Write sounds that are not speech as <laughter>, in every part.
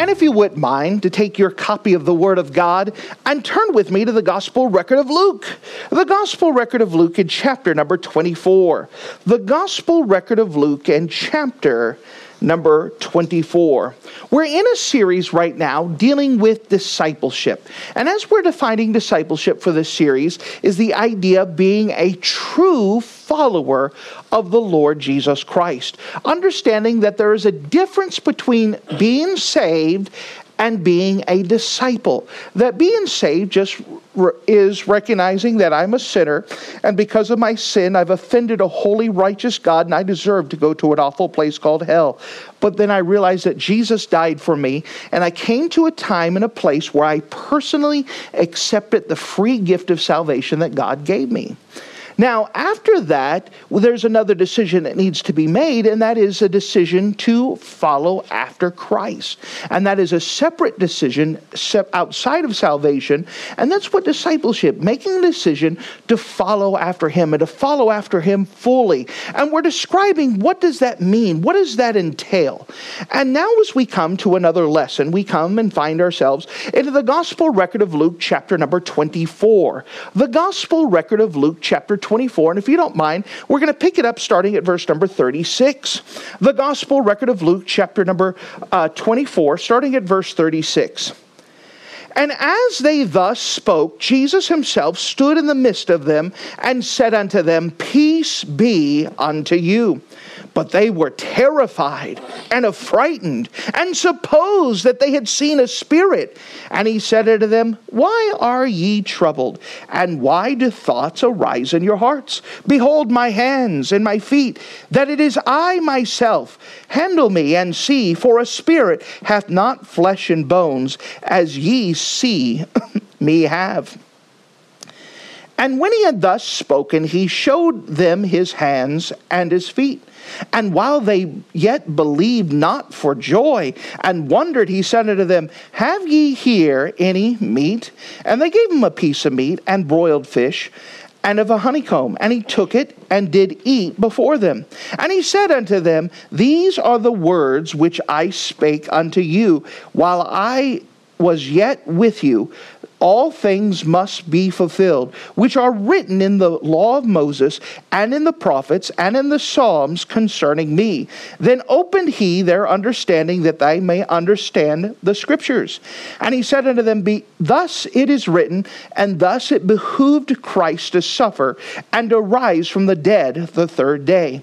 And if you wouldn't mind to take your copy of the Word of God and turn with me to the Gospel record of Luke. The Gospel record of Luke in chapter number 24. The Gospel record of Luke in chapter number 24. We're in a series right now dealing with discipleship. And as we're defining discipleship for this series, is the idea of being a true follower of the Lord Jesus Christ. Understanding that there is a difference between being saved and being a disciple. That being saved just is recognizing that I'm a sinner, and because of my sin, I've offended a holy, righteous God, and I deserve to go to an awful place called hell. But then I realized that Jesus died for me, and I came to a time and a place where I personally accepted the free gift of salvation that God gave me. Now, after that, well, there's another decision that needs to be made, and that is a decision to follow after Christ. And that is a separate decision outside of salvation, and that's what discipleship, making a decision to follow after Him and to follow after Him fully. And we're describing what does that mean? What does that entail? And now, as we come to another lesson, we come and find ourselves into the Gospel record of Luke, chapter number 24. The Gospel record of Luke, chapter 24. 24. And if you don't mind, we're going to pick it up starting at verse number 36. The Gospel record of Luke, chapter number uh, 24, starting at verse 36. And as they thus spoke, Jesus himself stood in the midst of them and said unto them, Peace be unto you. But they were terrified and affrighted and supposed that they had seen a spirit. And he said unto them, Why are ye troubled? And why do thoughts arise in your hearts? Behold my hands and my feet, that it is I myself. Handle me and see, for a spirit hath not flesh and bones, as ye see <laughs> me have. And when he had thus spoken, he showed them his hands and his feet. And while they yet believed not for joy and wondered, he said unto them, Have ye here any meat? And they gave him a piece of meat and broiled fish and of a honeycomb. And he took it and did eat before them. And he said unto them, These are the words which I spake unto you while I was yet with you all things must be fulfilled, which are written in the law of Moses and in the prophets and in the Psalms concerning me. Then opened he their understanding that they may understand the scriptures. And he said unto them, Be, Thus it is written, and thus it behooved Christ to suffer and to rise from the dead the third day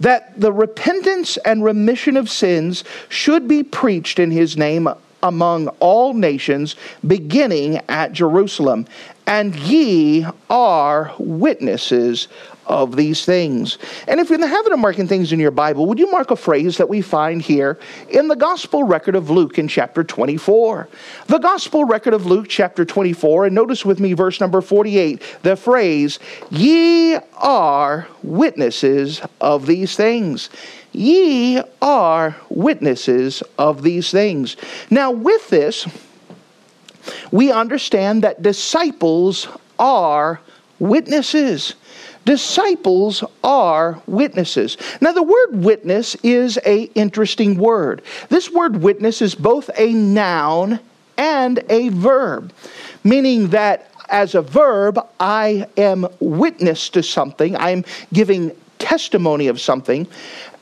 that the repentance and remission of sins should be preached in his name among all nations, beginning at Jerusalem. And ye are witnesses of these things. And if you're in the habit of marking things in your Bible, would you mark a phrase that we find here in the Gospel record of Luke in chapter 24? The Gospel record of Luke, chapter 24, and notice with me verse number 48, the phrase, Ye are witnesses of these things. Ye are witnesses of these things. Now, with this, we understand that disciples are witnesses. Disciples are witnesses. Now the word witness is a interesting word. This word witness is both a noun and a verb, meaning that as a verb, I am witness to something. I'm giving testimony of something.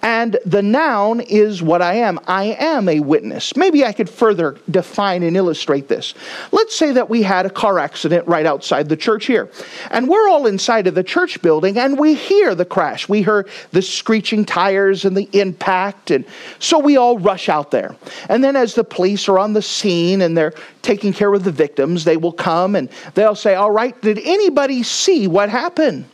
And the noun is what I am. I am a witness. Maybe I could further define and illustrate this. Let's say that we had a car accident right outside the church here. And we're all inside of the church building and we hear the crash. We hear the screeching tires and the impact. And so we all rush out there. And then as the police are on the scene and they're taking care of the victims, they will come and they'll say, All right, did anybody see what happened?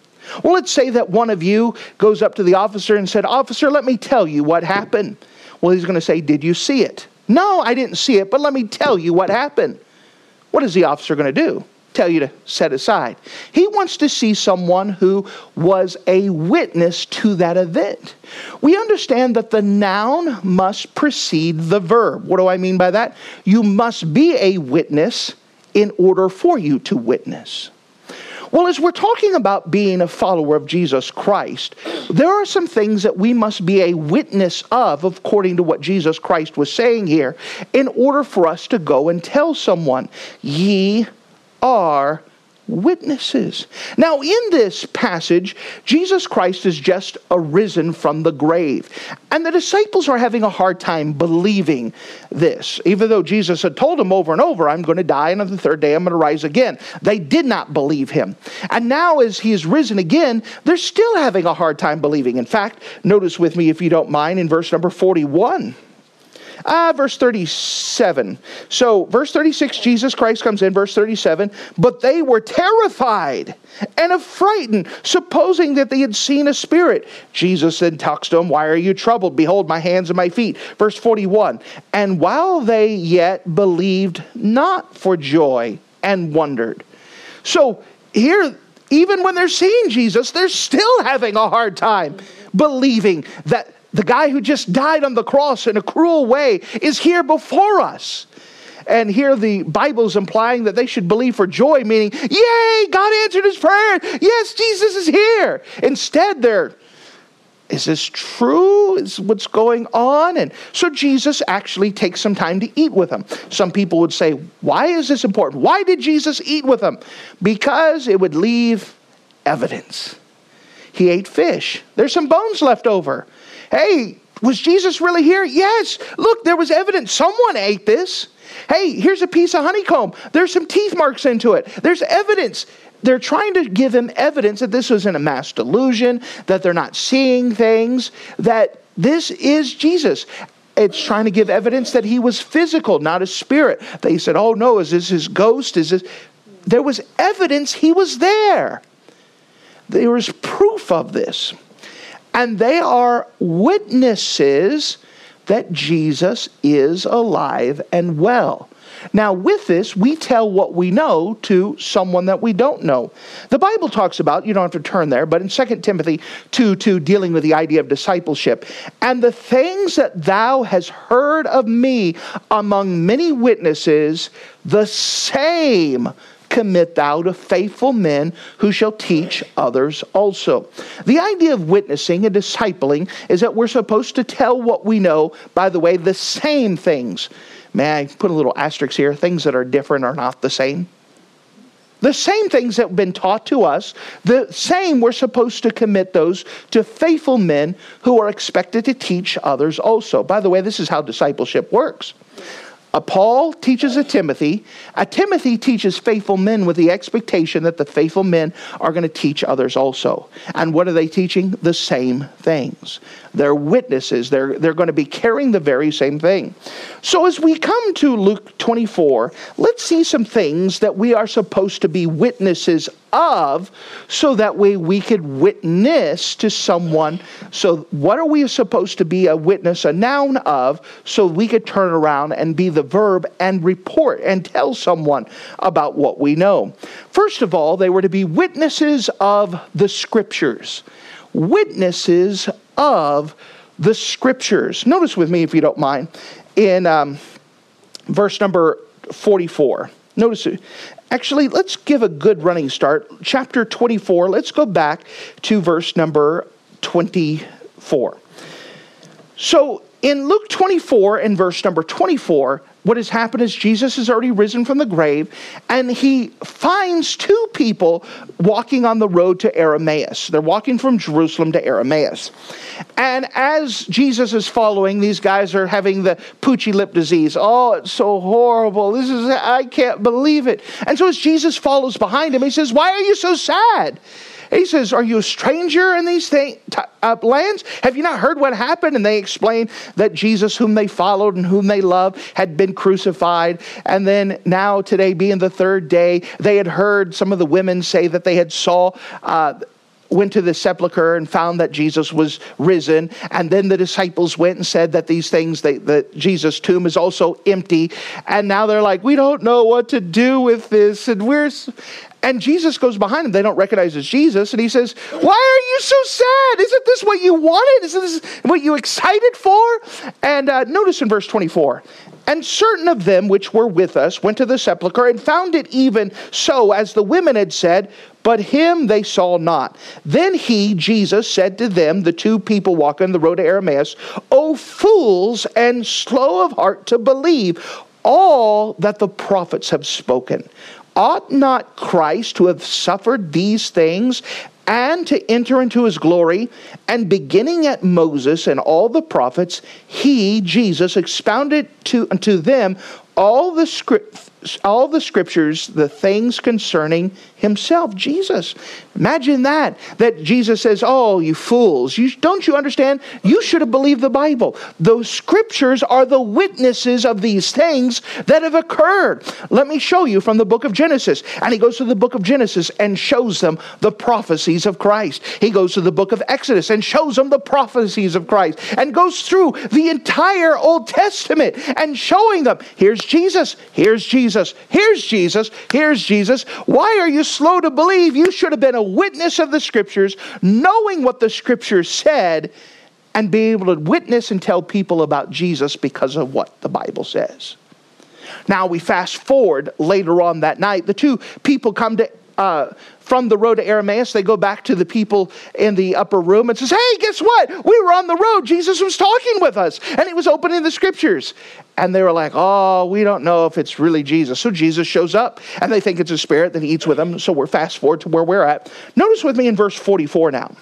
Well, let's say that one of you goes up to the officer and said, Officer, let me tell you what happened. Well, he's going to say, Did you see it? No, I didn't see it, but let me tell you what happened. What is the officer going to do? tell you to set aside. He wants to see someone who was a witness to that event. We understand that the noun must precede the verb. What do I mean by that? You must be a witness in order for you to witness. Well, as we're talking about being a follower of Jesus Christ, there are some things that we must be a witness of, according to what Jesus Christ was saying here, in order for us to go and tell someone, Ye are witnesses. Now, in this passage, Jesus Christ is just arisen from the grave. And the disciples are having a hard time believing this. Even though Jesus had told them over and over, I'm going to die, and on the third day I'm going to rise again. They did not believe him. And now, as he is risen again, they're still having a hard time believing. In fact, notice with me, if you don't mind, in verse number 41. Ah, verse 37. So, verse 36, Jesus Christ comes in, verse 37. But they were terrified and affrighted, supposing that they had seen a spirit. Jesus then talks to them, Why are you troubled? Behold, my hands and my feet. Verse 41. And while they yet believed not for joy and wondered. So, here, even when they're seeing Jesus, they're still having a hard time believing that the guy who just died on the cross in a cruel way is here before us. And here the Bible's implying that they should believe for joy, meaning, yay, God answered his prayer. Yes, Jesus is here. Instead, they're, is this true? Is what's going on? And so Jesus actually takes some time to eat with them. Some people would say, why is this important? Why did Jesus eat with them? Because it would leave evidence. He ate fish. There's some bones left over. Hey, was Jesus really here? Yes. Look, there was evidence. Someone ate this. Hey, here's a piece of honeycomb. There's some teeth marks into it. There's evidence. They're trying to give him evidence that this wasn't a mass delusion, that they're not seeing things, that this is Jesus. It's trying to give evidence that he was physical, not a spirit. They said, oh no, is this his ghost? Is this. There was evidence he was there. There was proof of this and they are witnesses that Jesus is alive and well. Now, with this, we tell what we know to someone that we don't know. The Bible talks about, you don't have to turn there, but in 2 Timothy 2 2, dealing with the idea of discipleship, and the things that thou hast heard of me among many witnesses, the same commit thou to faithful men who shall teach others also. The idea of witnessing and discipling is that we're supposed to tell what we know, by the way, the same things. May I put a little asterisk here? Things that are different are not the same. The same things that have been taught to us, the same we're supposed to commit those to faithful men who are expected to teach others also. By the way, this is how discipleship works. A Paul teaches a Timothy. A Timothy teaches faithful men with the expectation that the faithful men are going to teach others also. And what are they teaching? The same things. They're witnesses. They're, they're going to be carrying the very same thing. So as we come to Luke 24, let's see some things that we are supposed to be witnesses of so that way we could witness to someone. So, what are we supposed to be a witness, a noun of, so we could turn around and be the verb and report and tell someone about what we know? First of all, they were to be witnesses of the scriptures. Witnesses of the scriptures. Notice with me, if you don't mind, in um, verse number 44. Notice. Actually, let's give a good running start. Chapter 24, let's go back to verse number 24. So in Luke 24 and verse number 24, what has happened is Jesus has already risen from the grave, and he finds two people walking on the road to Emmaus. They're walking from Jerusalem to Emmaus. And as Jesus is following, these guys are having the poochy lip disease. Oh, it's so horrible. This is, I can't believe it. And so as Jesus follows behind him, he says, Why are you so sad? He says, Are you a stranger in these uh, lands? Have you not heard what happened? And they explain that Jesus, whom they followed and whom they loved, had been crucified. And then now, today being the third day, they had heard some of the women say that they had saw. Uh, went to the sepulchre and found that Jesus was risen. And then the disciples went and said that these things, they, that Jesus' tomb is also empty. And now they're like, we don't know what to do with this. And we're, and Jesus goes behind them. They don't recognize it's Jesus. And he says, Why are you so sad? Isn't this what you wanted? Isn't this what you excited for? And uh, notice in verse 24 and certain of them which were with us went to the sepulchre and found it even so as the women had said, but him they saw not. Then he, Jesus, said to them, the two people walking the road to Emmaus, O fools and slow of heart to believe all that the prophets have spoken. Ought not Christ to have suffered these things and to enter into his glory. And beginning at Moses and all the prophets, he, Jesus, expounded to, to them all the script, all the scriptures, the things concerning himself, Jesus. Imagine that, that Jesus says, Oh, you fools, you, don't you understand? You should have believed the Bible. Those scriptures are the witnesses of these things that have occurred. Let me show you from the book of Genesis. And he goes to the book of Genesis and shows them the prophecies of Christ. He goes to the book of Exodus and shows them the prophecies of Christ and goes through the entire Old Testament and showing them here's Jesus, here's Jesus, here's Jesus, here's Jesus. Why are you slow to believe? You should have been a witness of the scriptures, knowing what the scriptures said, and be able to witness and tell people about Jesus because of what the Bible says. Now we fast forward later on that night. The two people come to uh, from the road to Emmaus, they go back to the people in the upper room and says, "Hey, guess what? We were on the road. Jesus was talking with us, and he was opening the scriptures." And they were like, "Oh, we don't know if it's really Jesus." So Jesus shows up, and they think it's a spirit that he eats with them. So we're fast forward to where we're at. Notice with me in verse forty-four now.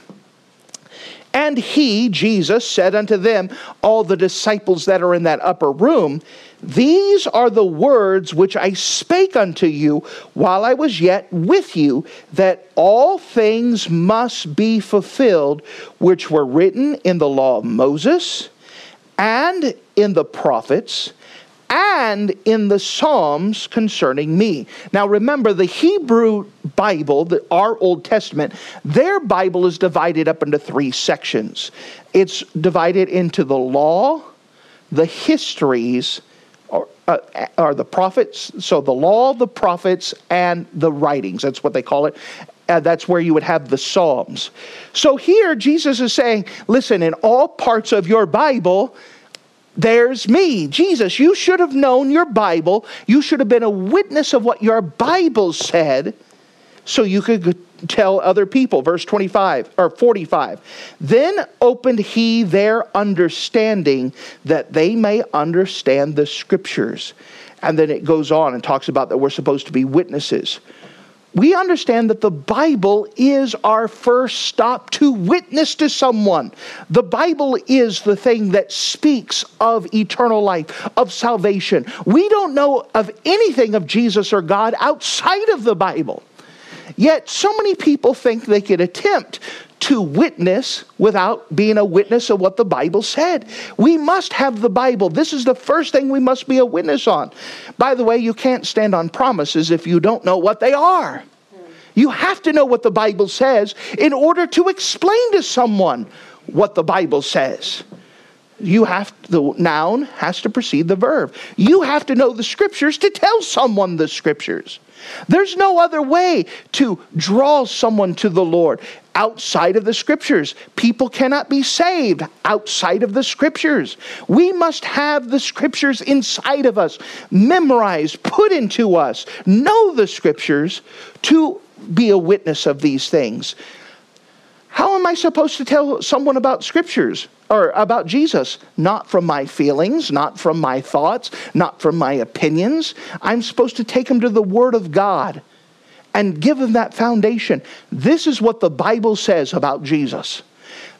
And he, Jesus, said unto them, all the disciples that are in that upper room, These are the words which I spake unto you while I was yet with you, that all things must be fulfilled which were written in the law of Moses and in the prophets and in the Psalms concerning me. Now remember, the Hebrew Bible, the, our Old Testament, their Bible is divided up into three sections. It's divided into the law, the histories, or, uh, or the prophets. So the law, the prophets, and the writings. That's what they call it. Uh, that's where you would have the Psalms. So here, Jesus is saying, listen, in all parts of your Bible, there's me, Jesus. You should have known your Bible. You should have been a witness of what your Bible said so you could tell other people. Verse 25 or 45. Then opened he their understanding that they may understand the scriptures. And then it goes on and talks about that we're supposed to be witnesses we understand that the Bible is our first stop to witness to someone. The Bible is the thing that speaks of eternal life, of salvation. We don't know of anything of Jesus or God outside of the Bible. Yet, so many people think they could attempt to witness without being a witness of what the Bible said. We must have the Bible. This is the first thing we must be a witness on. By the way, you can't stand on promises if you don't know what they are. You have to know what the Bible says in order to explain to someone what the Bible says. You have the noun has to precede the verb. You have to know the scriptures to tell someone the scriptures. There's no other way to draw someone to the Lord outside of the scriptures. People cannot be saved outside of the scriptures. We must have the scriptures inside of us, memorized, put into us, know the scriptures to be a witness of these things. How am I supposed to tell someone about scriptures or about Jesus? Not from my feelings, not from my thoughts, not from my opinions. I'm supposed to take them to the Word of God and give them that foundation. This is what the Bible says about Jesus.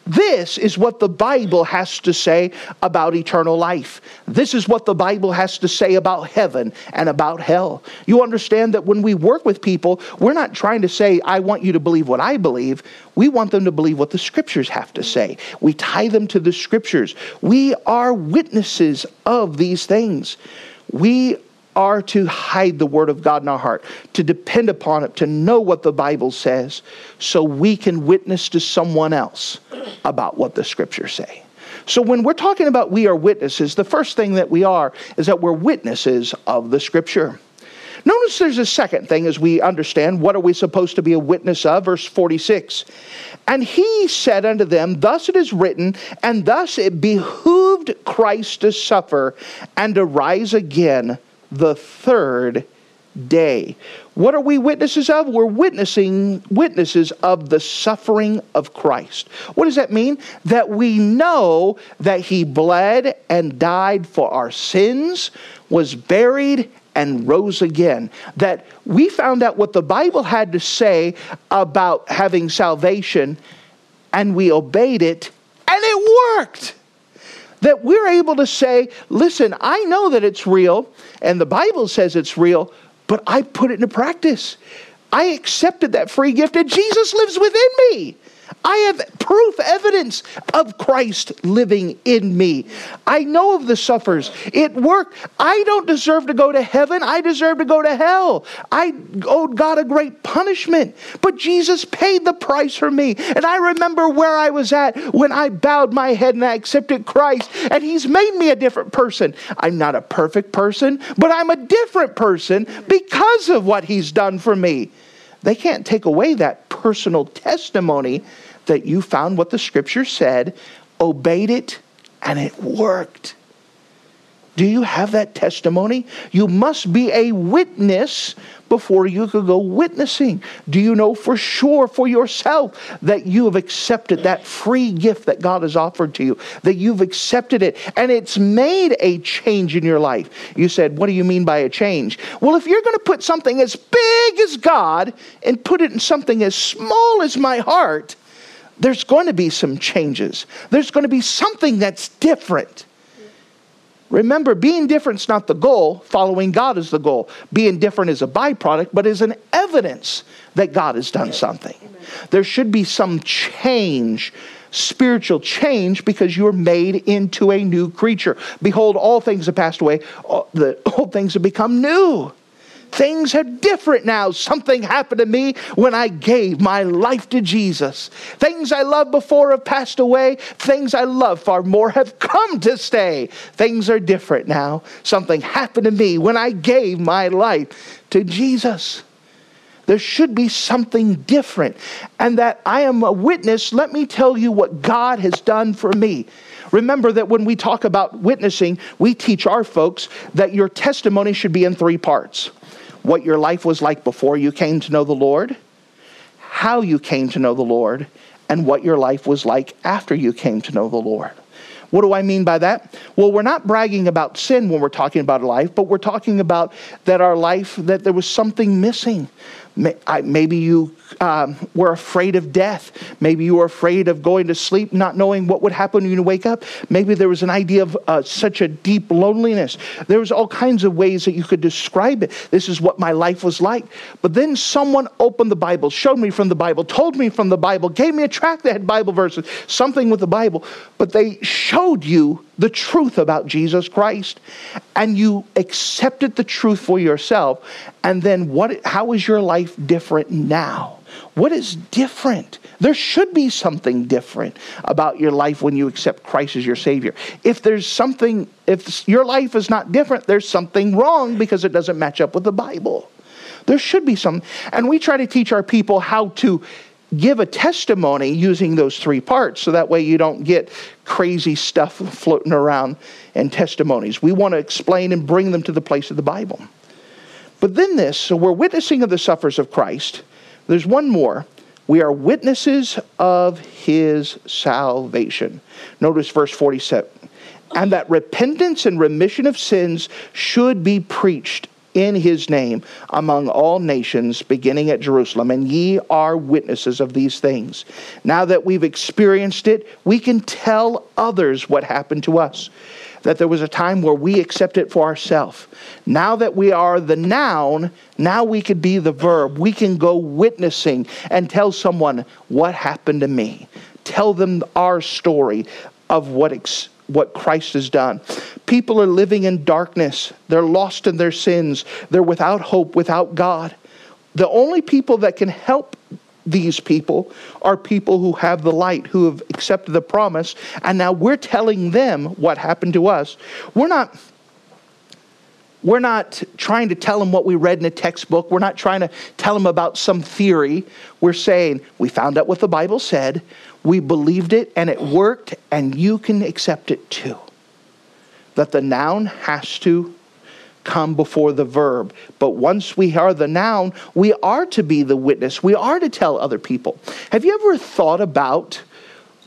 This is what the Bible has to say about eternal life. This is what the Bible has to say about heaven and about hell. You understand that when we work with people, we're not trying to say, I want you to believe what I believe. We want them to believe what the scriptures have to say. We tie them to the scriptures. We are witnesses of these things. We are to hide the Word of God in our heart, to depend upon it, to know what the Bible says, so we can witness to someone else about what the Scriptures say. So when we're talking about we are witnesses, the first thing that we are is that we're witnesses of the Scripture. Notice there's a second thing as we understand what are we supposed to be a witness of, verse 46. And he said unto them, Thus it is written, and thus it behooved Christ to suffer and to rise again the third day. What are we witnesses of? We're witnessing witnesses of the suffering of Christ. What does that mean? That we know that he bled and died for our sins, was buried and rose again. That we found out what the Bible had to say about having salvation and we obeyed it and it worked. That we're able to say, listen, I know that it's real and the Bible says it's real, but I put it into practice. I accepted that free gift and Jesus lives within me. I have proof, evidence of Christ living in me. I know of the suffers. It worked. I don't deserve to go to heaven. I deserve to go to hell. I owed God a great punishment. But Jesus paid the price for me. And I remember where I was at when I bowed my head and I accepted Christ. And He's made me a different person. I'm not a perfect person, but I'm a different person because of what He's done for me. They can't take away that personal testimony that you found what the scripture said, obeyed it, and it worked. Do you have that testimony? You must be a witness before you could go witnessing. Do you know for sure for yourself that you have accepted that free gift that God has offered to you, that you've accepted it, and it's made a change in your life? You said, What do you mean by a change? Well, if you're going to put something as big as God and put it in something as small as my heart, there's going to be some changes. There's going to be something that's different. Remember, being different is not the goal, following God is the goal. Being different is a byproduct, but is an evidence that God has done something. There should be some change, spiritual change, because you're made into a new creature. Behold, all things have passed away, the <laughs> old things have become new. Things are different now. Something happened to me when I gave my life to Jesus. Things I loved before have passed away. Things I love far more have come to stay. Things are different now. Something happened to me when I gave my life to Jesus. There should be something different. And that I am a witness, let me tell you what God has done for me. Remember that when we talk about witnessing, we teach our folks that your testimony should be in three parts what your life was like before you came to know the Lord, how you came to know the Lord, and what your life was like after you came to know the Lord. What do I mean by that? Well, we're not bragging about sin when we're talking about life, but we're talking about that our life, that there was something missing. Maybe you um, were afraid of death. Maybe you were afraid of going to sleep, not knowing what would happen when you wake up. Maybe there was an idea of uh, such a deep loneliness. There was all kinds of ways that you could describe it. This is what my life was like. But then someone opened the Bible, showed me from the Bible, told me from the Bible, gave me a tract that had Bible verses, something with the Bible. But they showed you the truth about Jesus Christ, and you accepted the truth for yourself. And then, what? How is your life different now? What is different? There should be something different about your life when you accept Christ as your Savior. If there's something, if your life is not different, there's something wrong because it doesn't match up with the Bible. There should be some. And we try to teach our people how to give a testimony using those three parts so that way you don't get crazy stuff floating around in testimonies. We want to explain and bring them to the place of the Bible. But then this, so we're witnessing of the sufferers of Christ. There's one more. We are witnesses of his salvation. Notice verse 47. And that repentance and remission of sins should be preached in his name among all nations, beginning at Jerusalem. And ye are witnesses of these things. Now that we've experienced it, we can tell others what happened to us. That there was a time where we accept it for ourselves. Now that we are the noun, now we could be the verb. We can go witnessing and tell someone what happened to me. Tell them our story of what, ex- what Christ has done. People are living in darkness. They're lost in their sins. They're without hope, without God. The only people that can help these people are people who have the light, who have accepted the promise, and now we're telling them what happened to us. We're not we're not trying to tell them what we read in a textbook. We're not trying to tell them about some theory. We're saying, we found out what the Bible said, we believed it, and it worked, and you can accept it too. That the noun has to come before the verb. But once we are the noun, we are to be the witness. We are to tell other people. Have you ever thought about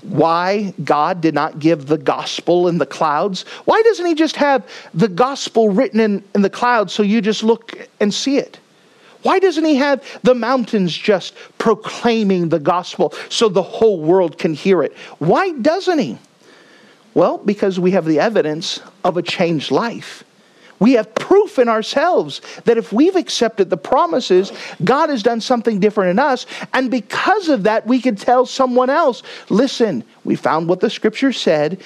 why God did not give the gospel in the clouds? Why doesn't He just have the gospel written in, in the clouds so you just look and see it? Why doesn't He have the mountains just proclaiming the gospel so the whole world can hear it? Why doesn't He? Well, because we have the evidence of a changed life. We have proof in ourselves that if we've accepted the promises, God has done something different in us. And because of that, we can tell someone else listen, we found what the scripture said,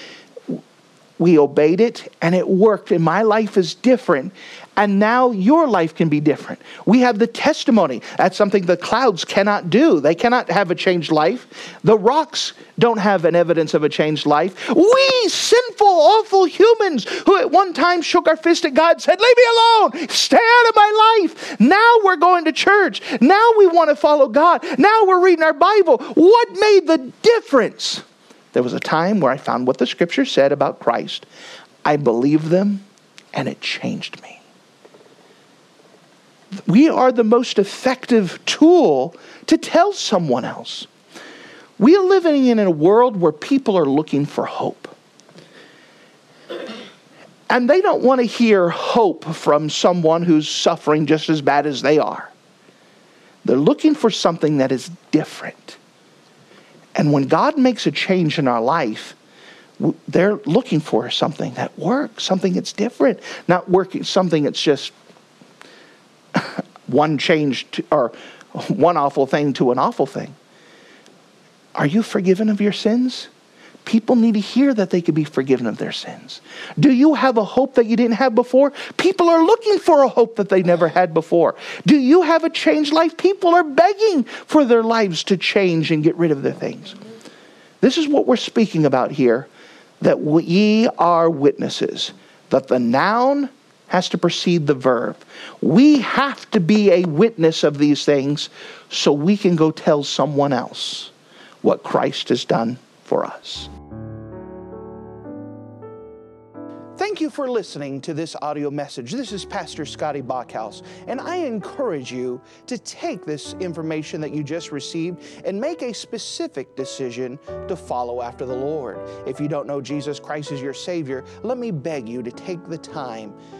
we obeyed it, and it worked, and my life is different and now your life can be different. We have the testimony. That's something the clouds cannot do. They cannot have a changed life. The rocks don't have an evidence of a changed life. We, sinful, awful humans who at one time shook our fist at God, said, Leave me alone, stay out of my life. Now we're going to church. Now we want to follow God. Now we're reading our Bible. What made the difference? There was a time where I found what the scripture said about Christ. I believed them, and it changed me we are the most effective tool to tell someone else. We are living in a world where people are looking for hope. And they don't want to hear hope from someone who's suffering just as bad as they are. They're looking for something that is different. And when God makes a change in our life, they're looking for something that works, something that's different, not working something that's just one change to, or one awful thing to an awful thing. Are you forgiven of your sins? People need to hear that they could be forgiven of their sins. Do you have a hope that you didn't have before? People are looking for a hope that they never had before. Do you have a changed life? People are begging for their lives to change and get rid of their things. This is what we're speaking about here that we are witnesses, that the noun has to precede the verb. We have to be a witness of these things so we can go tell someone else what Christ has done for us. Thank you for listening to this audio message. This is Pastor Scotty Bachhaus, and I encourage you to take this information that you just received and make a specific decision to follow after the Lord. If you don't know Jesus Christ as your Savior, let me beg you to take the time